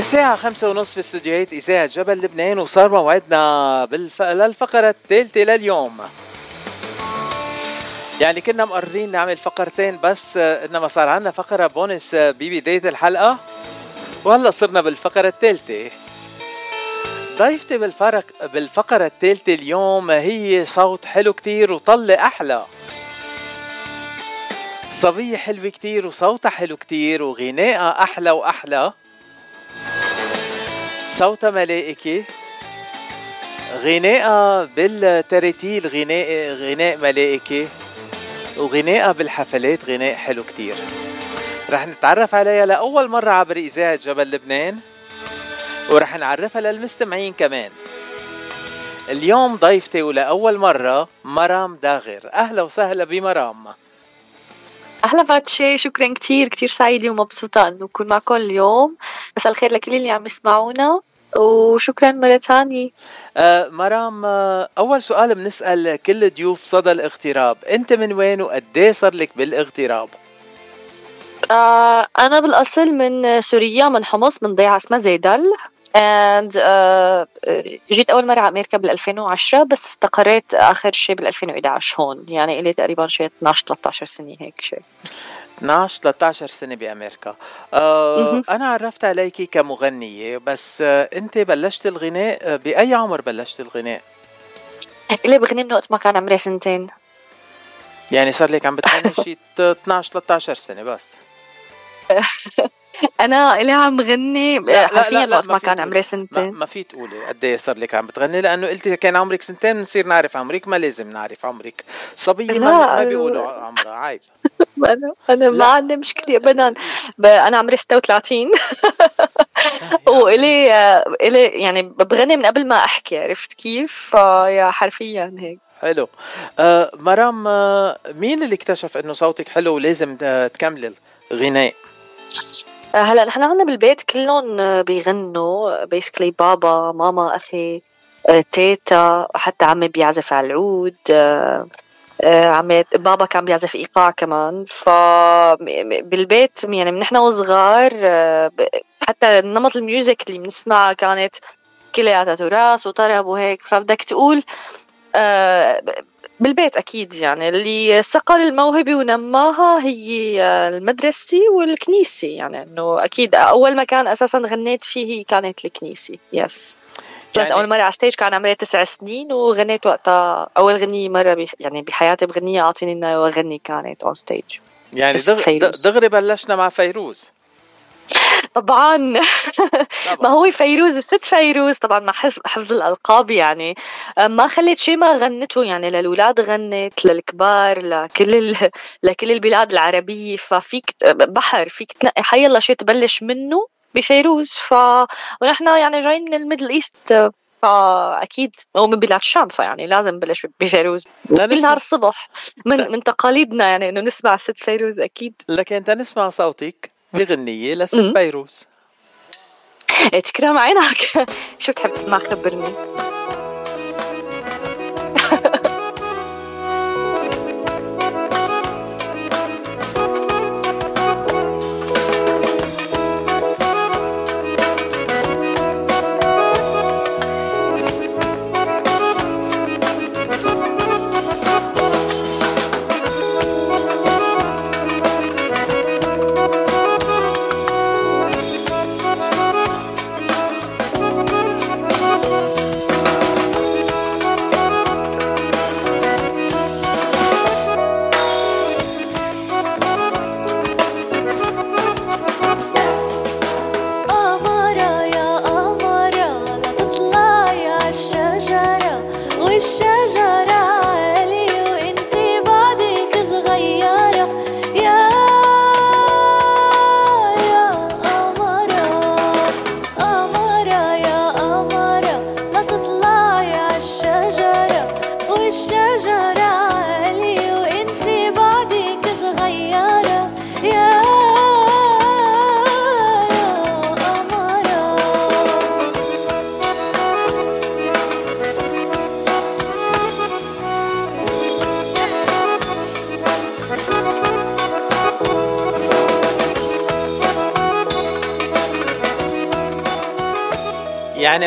الساعة خمسة ونص في استوديوهات إذاعة جبل لبنان وصار موعدنا بالف... للفقرة الثالثة لليوم. يعني كنا مقررين نعمل فقرتين بس إنما صار عنا فقرة بونس ببداية الحلقة وهلأ صرنا بالفقرة الثالثة. ضيفتي بالفرق بالفقرة الثالثة اليوم هي صوت حلو كتير وطلة أحلى. صبية حلوة كتير وصوتها حلو كتير وغنائها أحلى وأحلى. صوتها ملائكي غنائها بالترتيل غناء غناء ملائكي وغنائها بالحفلات غناء حلو كتير. رح نتعرف عليها لأول مرة عبر إذاعة جبل لبنان ورح نعرفها للمستمعين كمان. اليوم ضيفتي ولأول مرة مرام داغر. أهلا وسهلا بمرام. أهلا فاتشي شكرا كتير كتير سعيدة ومبسوطة إنه أكون معكم اليوم. مساء الخير لكل اللي عم يسمعونا وشكرا مرة تانية. آه مرام آه أول سؤال بنسأل كل ضيوف صدى الاغتراب. أنت من وين وقديه صار لك بالاغتراب؟ آه أنا بالأصل من سوريا من حمص من ضيعة اسمها زيدل. And uh, جيت أول مرة على أمريكا بال 2010 بس استقريت آخر شيء بال 2011 هون. يعني إلي تقريبا شيء 12 13 سنة هيك شيء. 12 13 سنة بأمريكا. آه أنا عرفت عليك كمغنية بس آه أنت بلشت الغناء بأي عمر بلشت الغناء؟ إلي بغني من وقت ما كان عمري سنتين. يعني صار لك عم بتغني شي 12 13 سنة بس. أنا اللي عم غني حرفيا وقت ما كان عمري سنتين. ما في تقولي قد إيه صار لك عم بتغني؟ لأنه قلتي كان عمرك سنتين بنصير نعرف عمرك ما لازم نعرف عمرك. صبية ما, ما بيقولوا عمرها عيب. أنا أنا ما عندي مشكلة ابدا. أنا عمري 36 وإلي إلي يعني بغني من قبل ما أحكي عرفت كيف؟ فيا حرفيا هيك. حلو. آه مرام آه مين اللي اكتشف إنه صوتك حلو ولازم تكملي الغناء؟ هلا نحن عنا بالبيت كلهم بيغنوا. بيسكلي بابا ماما أخي تيتا حتى عمي بيعزف على العود. عمي بابا كان بيعزف إيقاع كمان. ف بالبيت يعني من نحن وصغار حتى نمط ال music اللي بنسمعها كانت كلياتها تراث وطرب وهيك. فبدك تقول بالبيت أكيد يعني. اللي صقل الموهبة ونماها هي المدرسة والكنيسة يعني. إنه أكيد أول مكان أساسا غنيت فيه كانت الكنيسة. yes يعني أول مرة على stage كان عمري تسع سنين وغنيت وقتها أول غنية مرة بي يعني بحياتي بغنية أعطيني إنه أغني كانت on stage يعني دغري بلشنا مع فيروز. طبعا. ما هو فيروز الست فيروز طبعا مع حفظ الألقاب يعني. ما خليت شيء ما غنته يعني للاولاد غنت للكبار لكل ال... لكل البلاد العربية. ففيك بحر فيك تنقي حي الله شيء تبلش منه بفيروز. ف ونحن يعني جايين من ال Middle East فاكيد هو من بلاد الشام فيعني لازم نبلش بفيروز. كل نهار الصبح من من تقاليدنا يعني إنه نسمع ست فيروز أكيد. لكن أنت نسمع صوتك. بغنية لست فيروز تكرم عينك شو بتحب تسمع خبرني؟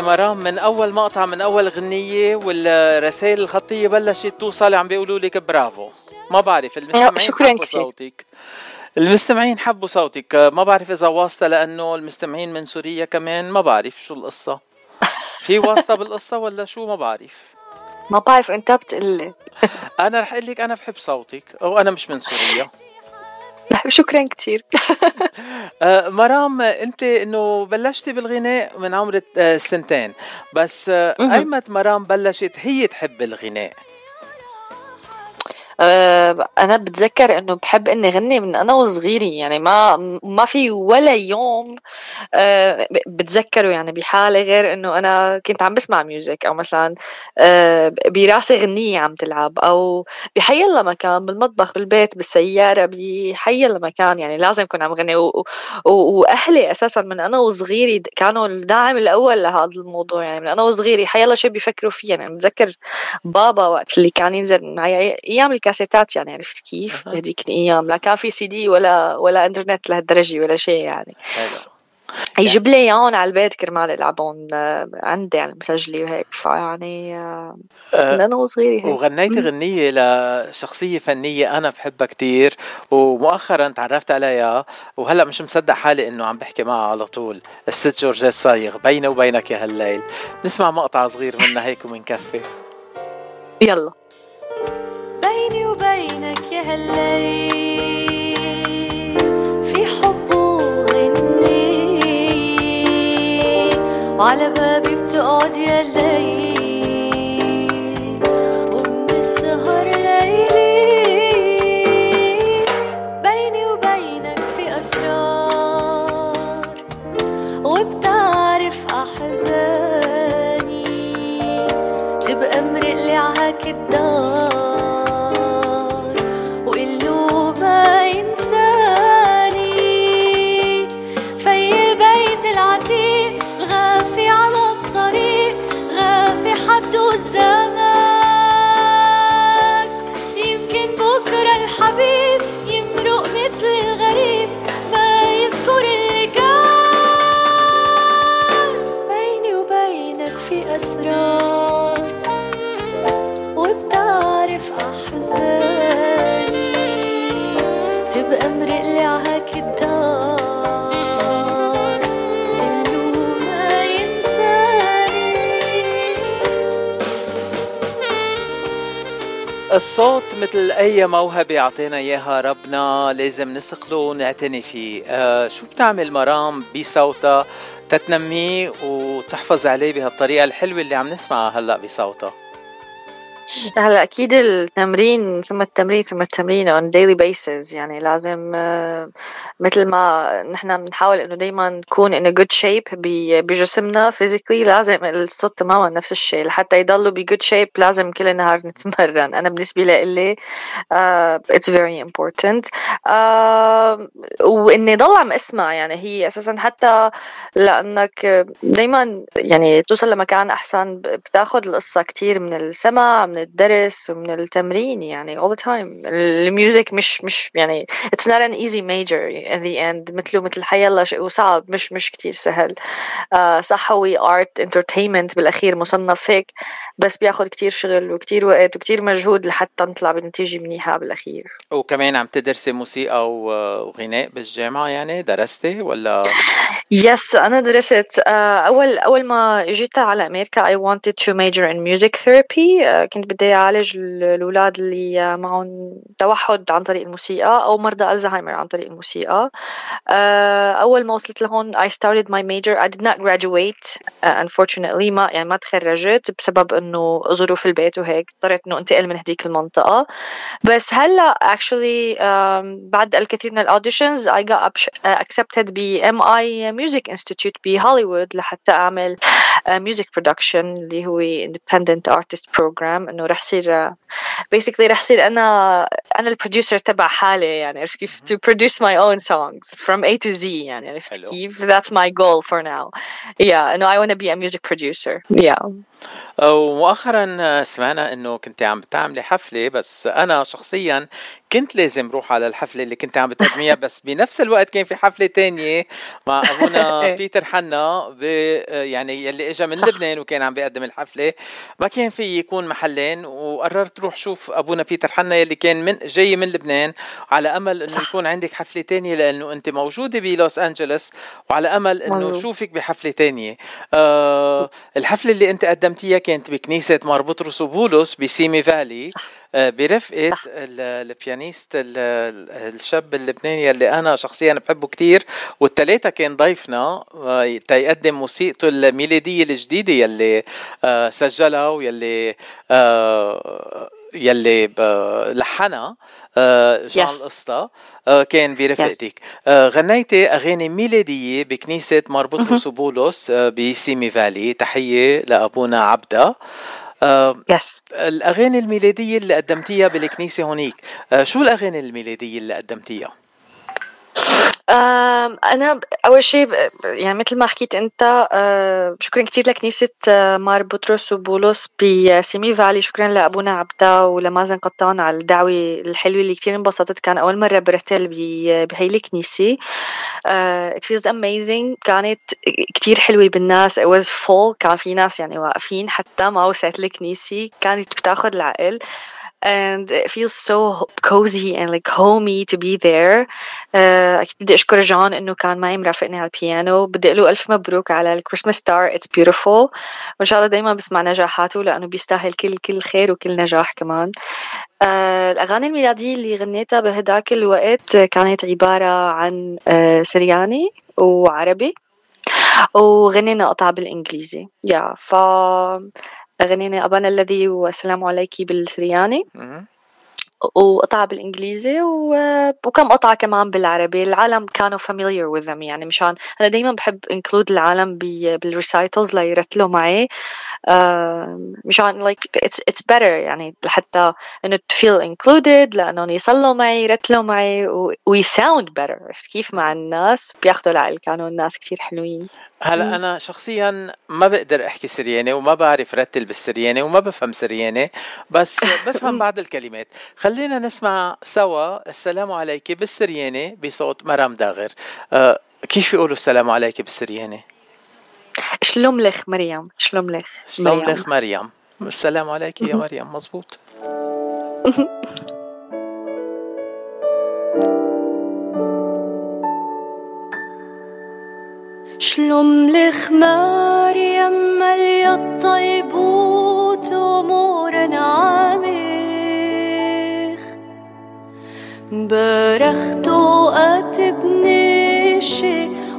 مرام من أول مقطع من أول غنية والرسائل الخطية بلشت توصل عم بيقولوا لك برافو. ما بعرف المستمعين شكرا كثير صوتك. المستمعين حبوا صوتك. ما بعرف إذا واسطة لأنه المستمعين من سوريا كمان ما بعرف شو القصة. في واسطة بالقصة ولا شو؟ ما بعرف. ما بعرف انت بتقلي أنا رح أقول لك أنا بحب صوتك وأنا مش من سوريا. شكرا كثير آه، مرام أنت إنه بلشتي بالغناء من عمر آه، سنتين. بس آه، أيمت مرام بلشت هي تحب الغناء؟ آه، أنا بتذكر إنه بحب إني غني من أنا وصغيري يعني ما ما في ولا يوم آه، بتذكره يعني بحالي غير إنه أنا كنت عم بسمع ميوزك أو مثلا آه، براسي غنية عم تلعب أو بحي الله مكان بالمطبخ بالبيت بالسيارة بحي الله مكان يعني لازم كنت عم غني وأهلي أساسا من أنا وصغيري كانوا الداعم الأول لهذا الموضوع يعني من أنا وصغيري حي الله شيء بيفكروا فيه يعني بتذكر بابا وقت اللي كان ينزل معي أيام الكاسيتات يعني عرفت كيف؟ هذيك الأيام لا كان في سي دي ولا ولا إنترنت لهالدرجة ولا شيء يعني. حلو. يجيب لي إياهم على البيت كرمال العبهم آه، عندي يعني مسجله وهيك. فيعني آه، من أنا وصغيرة هيك. وغنيتي غنية لشخصية فنية أنا بحبها كتير ومؤخرا تعرفت عليها وهلأ مش مصدق حالي إنه عم بحكي معها على طول. الست جورجيت صايغ بيني وبينك يا هالليل. نسمع مقطع صغير منها هيك ومنكفي يلا. هالليل في حب وغني وعلى بابي الصوت مثل أي موهبة أعطينا إياها ربنا لازم نسقله ونعتني فيه. آه شو بتعمل مرام بصوتها؟ تتنميه وتحفظ عليه بهالطريقة الحلوة اللي عم نسمعها هلأ بصوتها. هلا أكيد التمرين ثم التمرين ثم التمرين on daily basis. يعني لازم آه، مثل ما نحن بنحاول إنه دائما نكون in a good shape بجسمنا physically لازم الصوت تماما نفس الشيء. لحتى يضلوا ب good shape لازم كل النهار نتمرن. أنا بالنسبة لي uh, it's very important. uh, وإني ضل عم أسمع. يعني هي أساسا حتى لأنك دائما يعني توصل لمكان أحسن بتاخذ القصة كثير من السمع من الدرس ومن التمرين يعني all the time. الميوزك مش مش يعني it's not an easy major in the end. مثله مثل حيلا شيء وصعب. مش مش كتير سهل. uh, صح هو art entertainment بالأخير مصنف هيك. بس بياخد كتير شغل وكتير وقت وكتير مجهود لحتى نطلع بنتيجة منيحة بالأخير. وكمان عم تدرسي موسيقى وغناء بالجامعة يعني؟ درستي ولا؟ يس أنا درست. uh, أول أول ما جيت على أمريكا I wanted to major in music therapy. uh, كنت بدي أعالج الأولاد اللي معهم توحد عن طريق الموسيقى أو مرضى ألزهايمر عن طريق الموسيقى. آه، أول ما وصلت لهون I started my major. I did not graduate uh, unfortunately ما يعني ما تخرجت بسبب إنه ظروف البيت وهيك. اضطريت إنه أنتقل من هديك المنطقة. بس هلأ actually um, بعد الكثير من ال auditions I got accepted ب MI Music Institute بهوليوود لحتى أعمل uh, music production اللي هو independent artist program. إنه رح صير basically رح صير أنا أنا ال producer تبع حالي يعني عرفت كيف؟ to produce my own songs from A to Z يعني عرفت كيف؟ that's my goal for now. Yeah إنه I want to be a music producer. Yeah. ومؤخرا سمعنا إنه كنت عم بتعملي حفلة بس أنا شخصيا كنت لازم روح على الحفلة اللي كنت عم بتقدميها بس بنفس الوقت كان في حفلة تانية مع أبونا إيه. بيتر حنا يعني يلي إجا من صح. لبنان وكان عم بيقدم الحفلة ما كان في يكون محلين وقررت روح شوف أبونا بيتر حنا يلي كان من جاي من لبنان على أمل إنه صح. يكون عندك حفلة تانية لأنه أنت موجودة بلوس أنجلوس وعلى أمل إنه مظبوط. شوفك بحفلة تانية آه الحفلة اللي أنت قدمتيها كانت بكنيسة مار بطرس وبولس بسيمي فالي صح. ال- البيانيست ال- ال- الشاب اللبناني اللي أنا شخصيا بحبه كتير والتلاتة كان ضيفنا آه، تيقدم موسيقته الميلادية الجديدة يلي آه، سجلها ويلي آه، يلي لحنها آه، جان Yes. القسطى آه، كان برفقتك. آه، غنيتي أغاني ميلادية بكنيسة مار بطرس وبولس آه، بسيمي فالي. تحية لأبونا عبدة. آه، يس الأغاني الميلادية اللي قدمتيها بالكنيسة هونيك آه، شو الأغاني الميلادية اللي قدمتيها؟ ب- أول شيء يعني مثل ما حكيت آه، شكرا كتير لكنيسة آه، مار بطرس وبولس بسيمي فالي شكرا لأبونا عبدا ولمازن قطان على الدعوة الحلوة اللي كتير انبسطت. كان أول مرة برتل بهي الكنيسة آه، it feels amazing. كانت كتير حلوة بالناس. It was full. كان في ناس يعني واقفين حتى ما وسعت الكنيسة كانت بتاخد العقل. And it feels so cozy and like homey to be there. أكيد بدي أشكر جون إنه كان معي مرافقني على البيانو بدي أقول ألف مبروك على الكريسماس ستار it's beautiful. وإن شاء الله دايما بسمع نجاحاته لأنه بيستاهل كل كل خير وكل نجاح كمان. آه، الأغاني الميلادية اللي غنيتها بهداك الوقت كانت عبارة عن آه، سرياني وعربي. وغنينا قطعة بالإنجليزي. يا ف غنينا أبانا الذي والسلام عليك بالسرياني. وقطعة بالإنجليزي و... وكم قطعة كمان بالعربي. العالم كانوا familiar with them. يعني مشان أنا دايما بحب include العالم. بالريسايتلز ليرتلوا معي. آه، مشان like it's, it's better. يعني لحتى إنه to feel included لأنهم يصلوا معي يرتلوا معي. و... we sound better. كيف؟ مع الناس. بياخدوا العقل. كانوا الناس كتير حلوين. هلا أنا شخصيا ما بقدر أحكي سرياني وما بعرف رتل بالسرياني وما بفهم سرياني بس بفهم بعض الكلمات. خلينا نسمع سوا السلام عليك بالسرياني بصوت مرام داغر. آه كيف يقولوا السلام عليك بالسرياني شلوم لخ مريم شلوم لخ شلون مريم. لك مريم. السلام عليك يا مريم مزبوط. شلوم لخ مريم مليا الطيبوت أمور نعمخ بارختو أتبنشي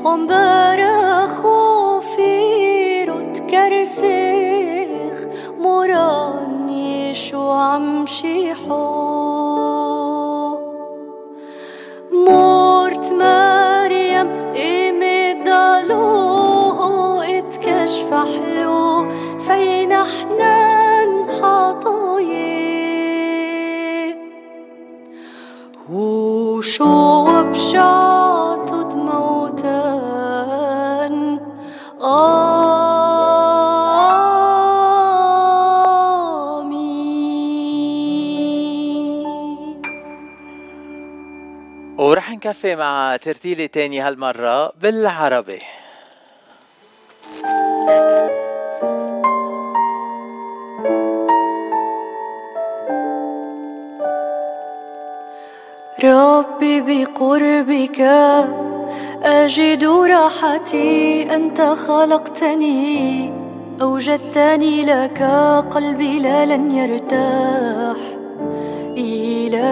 ومبارخو في رد كرسيخ. مران يشو عم اتكشف حلو فين إحنا حطايه وشو بشعته دموتان آمين. ورح نكفي مع ترتيلة تاني هالمرة بالعربي. بقربك أجد راحتي أنت خلقتني أوجدتني لك قلبي لا لن يرتاح. إلى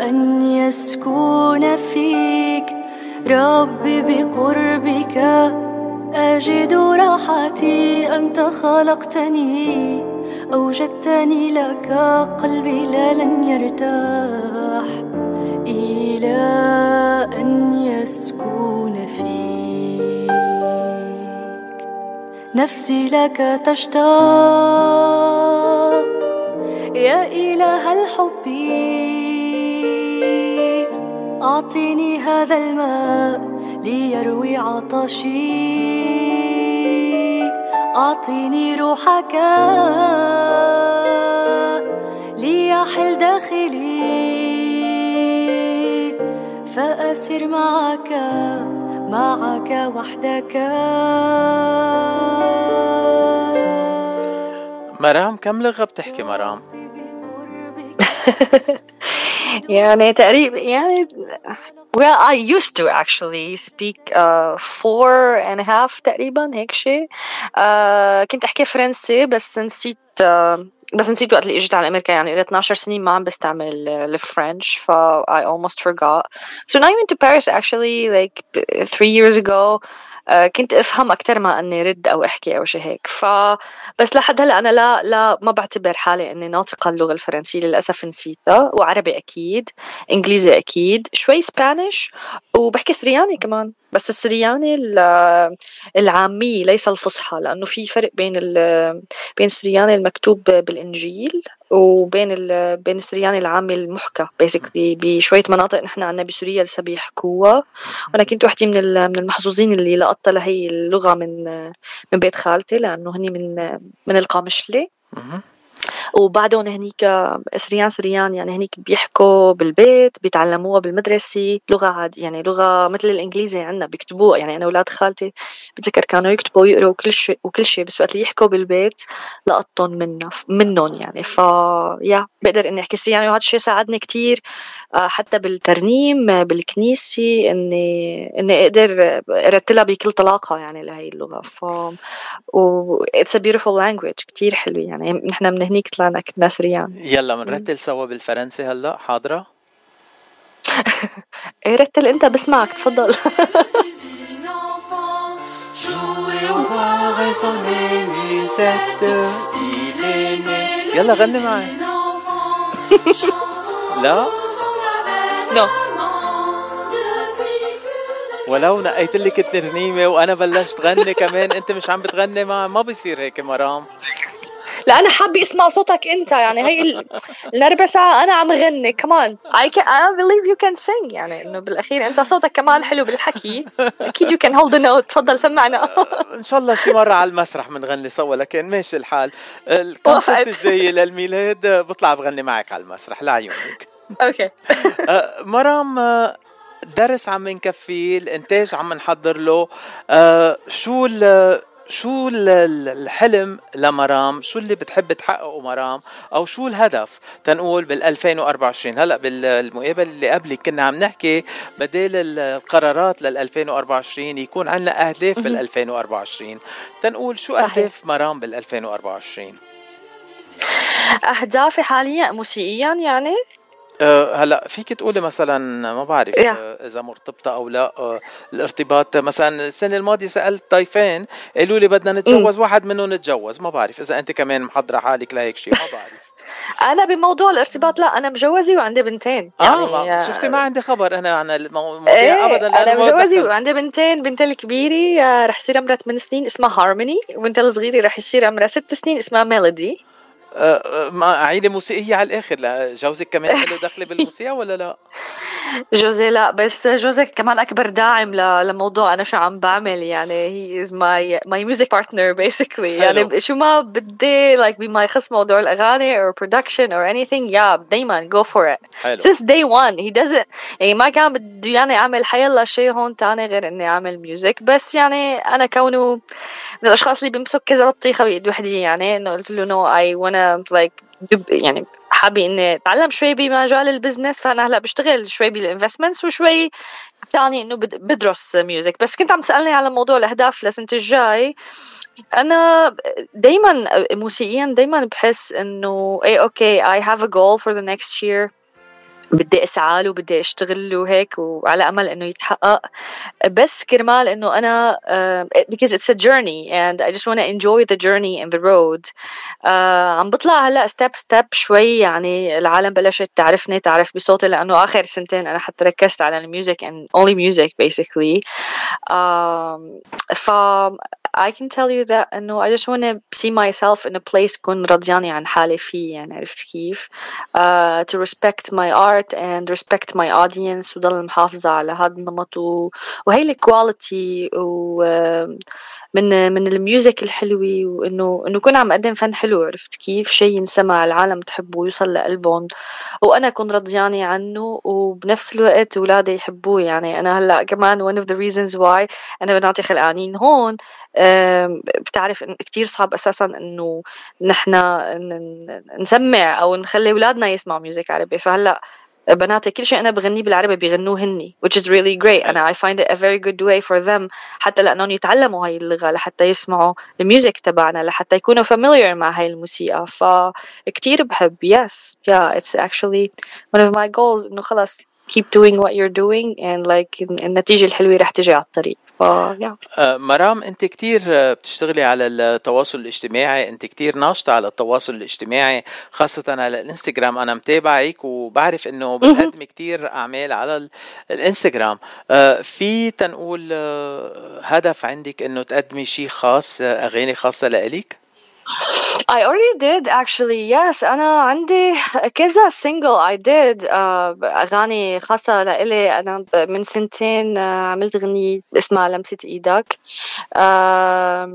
أن يسكن فيك ربي بقربك أجد راحتي أنت خلقتني أوجدتني لك قلبي لا لن يرتاح. إلى أن يسكن فيك. نفسي لك تشتاق. يا إله الحب. أعطيني هذا الماء ليروي عطشي. أعطيني روحك ليحل داخلي. أسر معك معك وحدك مرام كم لغة بتحكي مرام؟ يعني تقريبا يعني well I used to actually speak uh, four and a half تقريبا هيك شيء uh, كنت أحكي فرنسي بس نسيت uh, بس نسيت وقت اللي اجيت على أمريكا يعني لي 12 سنين ما عم بستعمل الفرنش ف I almost forgot. So now I went to Paris actually like three years ago. آه، كنت أفهم أكثر ما إني رد أو أحكي أو شيء هيك. ف بس لحد هلأ أنا لا لا ما بعتبر حالي إني ناطقة اللغة الفرنسية للأسف نسيتها. وعربي أكيد إنجليزي أكيد شوي سبانيش وبحكي سرياني كمان. بس السرياني العامية ليس الفصحى لأنه في فرق بين بين السرياني المكتوب بالإنجيل وبين بين السرياني العامي المحكى. بيسكلي بشوية مناطق نحن عندنا بسوريا لسه بيحكوها وأنا كنت وحدة من من المحظوظين اللي لقطتها لهي اللغة من من بيت خالتي لأنه هني من من القامشلي وبعدهم هنيك سريان سريان يعني هنيك بيحكوا بالبيت بيتعلموها بالمدرسة لغة عاد يعني لغة مثل الإنجليزي عندنا بيكتبوها. يعني أنا أولاد خالتي بتذكر كانوا يكتبوا ويقروا كل شيء وكل شيء بس وقت اللي يحكوا بالبيت لقطتهم منا منهم يعني. ف يا بقدر إني أحكي سريان وهذا الشيء ساعدني كتير آه، حتى بالترنيم بالكنيسة إني إني أقدر أرتلها بكل طلاقة يعني لهي اللغة. ف و it's a beautiful language كتير حلو يعني. نحن من هنيك طلعنا كنا سريان يلا بنرتل سوا بالفرنسي هلا. حاضرة؟ إيه رتل أنت بسمعك تفضل. يلا غني معي. لا؟ نو ولو نقيت لك الترنيمه وأنا بلشت غني كمان أنت مش عم بتغني مع ما بيصير هيك مرام. لا أنا حابة أسمع صوتك أنت يعني هي الربع ساعة أنا عم غني كمان I can I believe you can sing يعني إنه بالأخير أنت صوتك كمان حلو بالحكي. أكيد you can hold a note. تفضل سمعنا. إن شاء الله شي مرة على المسرح بنغني سوا لكن ماشي الحال. الكونسرت الجاي للميلاد بطلع بغني معك على المسرح لعيونك أوكي أه، مرام أه، درس عم نكفيه الإنتاج عم نحضر له. أه شو شو الحلم لمرام؟ شو اللي بتحب تحققه مرام؟ أو شو الهدف؟ تنقول بال 2024 هلأ بالمقابله اللي قبلي كنا عم نحكي بدل القرارات لل 2024 يكون عندنا أهداف بال 2024 تنقول شو أهداف مرام بال 2024 أهدافي حاليا موسيقيا يعني. أه هلا فيك تقولي مثلا ما بعرف yeah. أه إذا مرتبطة أو لا أه الارتباط. مثلا السنة الماضية سألت طيفين قالوا لي بدنا نتجوز mm. واحد منهم نتجوز. ما بعرف إذا أنت كمان محضرة حالك لهيك شيء ما بعرف. أنا بموضوع الارتباط لا أنا مجوزة وعندي بنتين. آه يعني شفتي ما عندي خبر أنا عن المواضيع إيه ابدا أنا مجوزة وعندي بنتين. بنتي الكبيرة آه، رح يصير عمرها 8 سنين اسمها هارموني وبنتي الصغيرة رح يصير عمرها 6 سنين اسمها ميلودي ما عيلة موسيقية على الآخر لا جوزك كمان له دخل بالموسيقى ولا لا؟ جوزي لا بس جوزي كمان أكبر داعم لموضوع أنا شو عم بعمل يعني he is my my music partner basically يعني شو ما بدي like بما يخص موضوع الأغاني or production or anything yeah دايما go for it حلو. since day one he doesn't يعني ما كان بده يعني أعمل حيلا شيء هون تاني غير إني أعمل ميوزك بس يعني أنا كونه من الأشخاص اللي بيمسك كذا بطيخة بإيد وحدة يعني إنه قلت له no I wanna like يعني حابة إني أتعلم شوي بمجال ال business فأنا هلأ بشتغل شوي بال investments وشوي تاني إنه بدرس music بس كنت عم تسألني على موضوع الأهداف لسنه الجاي. أنا دايما موسيقيا دايما بحس إنه اي okay I have a goal for the next year. بدي أسعى له بدي أشتغل له هيك وعلى أمل إنه يتحقق. بس كرمال إنه أنا uh, because it's a journey and I just want to enjoy the journey and the road. uh, عم بطلع هلأ step step شوي يعني العالم بلشت تعرفني تعرف بصوتي لأنه آخر سنتين أنا حتى ركزت على ال music and only music basically. um, ف I can tell you that انه I just want to see myself in a place كون رضياني عن حالي فيه يعني عرفت كيف؟ uh, to respect my art and respect my audience وضل محافظة على هذا النمط و... وهي ال quality و من من ال music الحلوة وإنه إنه كون عم أقدم فن حلو عرفت كيف؟ شيء ينسمع العالم تحبه ويوصل لقلبهم وأنا أكون رضيانة عنه وبنفس الوقت أولادي يحبوه يعني أنا هلأ كمان one of the reasons why أنا بناتي خلقانين هون. بتعرف كتير صعب أساسا إنه نحن نسمع أو نخلي أولادنا يسمعوا music عربي. فهلأ بناتي كل شيء أنا بغنيه بالعربي بيغنوه هني which is really great. أنا I find it a very good way for them حتى لأنهم يتعلموا هاي اللغة لحتى يسمعوا الميوزك تبعنا لحتى يكونوا familiar مع هاي الموسيقى. فكتير بحب yes. Yeah it's actually one of my goals إنه خلص keep doing what you're doing and like النتيجة الحلوة رح تجي على الطريق. ف yeah. مرام أنت كتير بتشتغلي على التواصل الاجتماعي أنت كتير ناشطة على التواصل الاجتماعي خاصة على الإنستغرام أنا متابعك وبعرف إنه بتقدمي كتير أعمال على الإنستغرام في تنقول هدف عندك إنه تقدمي شيء خاص أغاني خاصة لإلك؟ I already did actually yes. أنا عندي كذا single. I did uh, أغاني خاصة لإلي. أنا من سنتين uh, عملت غنية اسمها لمسة إيدك. uh,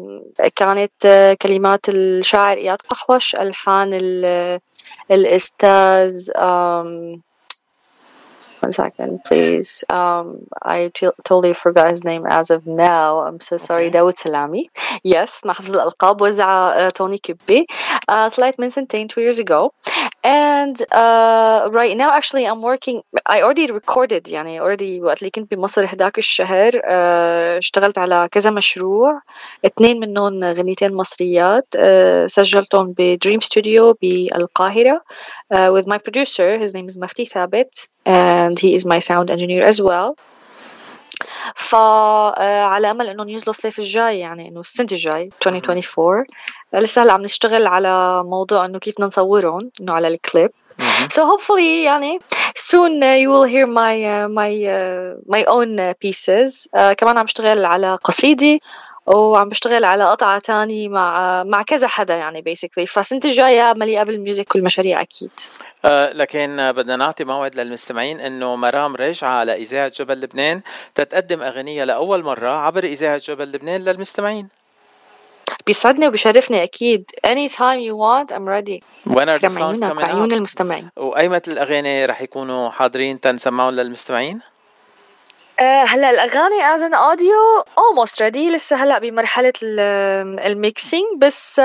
كانت كلمات الشاعر إياد قحوش ألحان الأستاذ um, One second, please. Um, I totally forgot his name as of now. I'm so sorry. Okay. داود سلامي. Yes, مع حفظ الألقاب وزع توني كبي. Uh, طلعت من سنتين, two years ago. And uh, right now actually I'm working I already recorded يعني already وقت اللي كنت بمصر هداك الشهر uh, اشتغلت على كذا مشروع اثنين منهم غنيتين مصريات uh, سجلتهم بدريم ستوديو بالقاهرة uh, with my producer his name is مفتي ثابت and he is my sound engineer as well فعلى أمل إنه ينزلوا الصيف الجاي يعني إنه السنة الجاي 2024 لسه هلأ عم نشتغل على موضوع إنه كيف بدنا نصورهم إنه على الكليب So hopefully يعني soon uh, you will hear my uh, my uh, my own pieces. uh, كمان عم بشتغل على قصيدة وعم بشتغل على قطعة تاني مع مع كذا حدا يعني بيسكلي فالسنة الجاية مليئة بالميوزك والمشاريع أكيد. أه لكن بدنا نعطي موعد للمستمعين إنه مرام راجعة على إذاعة جبل لبنان تتقدم أغنية لأول مرة عبر إذاعة جبل لبنان للمستمعين. بيسعدني وبيشرفني أكيد. Anytime you want I'm ready. When are the songs coming عيون المستمعين. وأي مثل الأغاني رح يكونوا حاضرين تنسمعهم للمستمعين؟ آه، هلا الأغاني as an audio almost ready لسه هلا بمرحلة ال mixing بس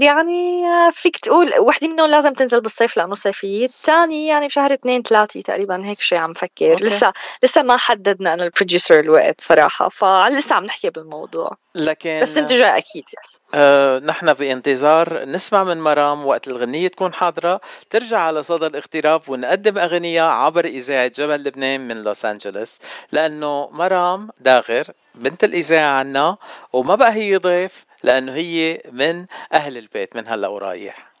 يعني آه، فيك تقول وحدة منهم لازم تنزل بالصيف لأنه صيفية. الثاني يعني بشهر اثنين ثلاثة تقريبا هيك شيء عم فكر. okay. لسه لسه ما حددنا أنا ال producer الوقت صراحة فلسه عم نحكي بالموضوع. لكن بس انت جاي أكيد yes. آه نحن بانتظار نسمع من مرام وقت الغنية تكون حاضرة. ترجع على صدى الاغتراب ونقدم أغنية عبر إذاعة جبل لبنان من لوس أنجلوس. لأنه مرام داغر بنت الإذاعة عنا وما بقى هي ضيف لأنه هي من أهل البيت من هلأ ورايح.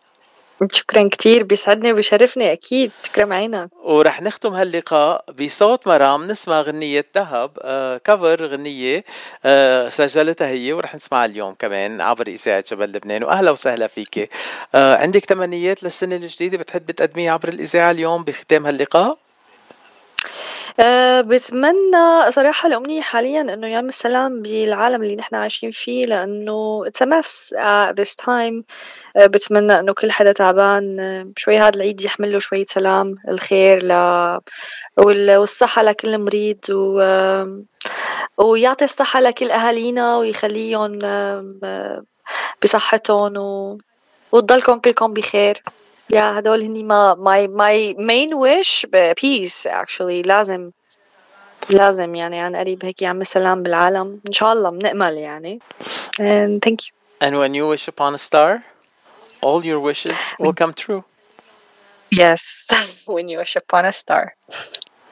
شكرا كتير بيسعدني وبيشرفني أكيد. تكرم عينك. ورح نختم هاللقاء بصوت مرام نسمع غنية ذهب آه كفر غنية آه سجلتها هي ورح نسمعها اليوم كمان عبر إذاعة جبل لبنان. وأهلا وسهلا فيك آه عندك تمنيات للسنة الجديدة بتحب تقدميها عبر الإذاعة اليوم بختام هاللقاء؟ أه بتمنى صراحة الأمنية حاليا إنه يعمل سلام بالعالم اللي نحن عايشين فيه لأنه it's a mess at this time. أه بتمنى إنه كل حدا تعبان. أه شوي هذا العيد يحمل له شوية سلام الخير ل والصحة لكل مريض و ويعطي الصحة لكل أهالينا ويخليهم بصحتهم و... وتضلكم كلكم بخير. يا هدول هني ما my my main wish peace actually لازم لازم يعني عن قريب هيك يعمل سلام بالعالم ان شاء الله بنأمل يعني and thank you and when you wish upon a star all your wishes will come true yes when you wish upon a star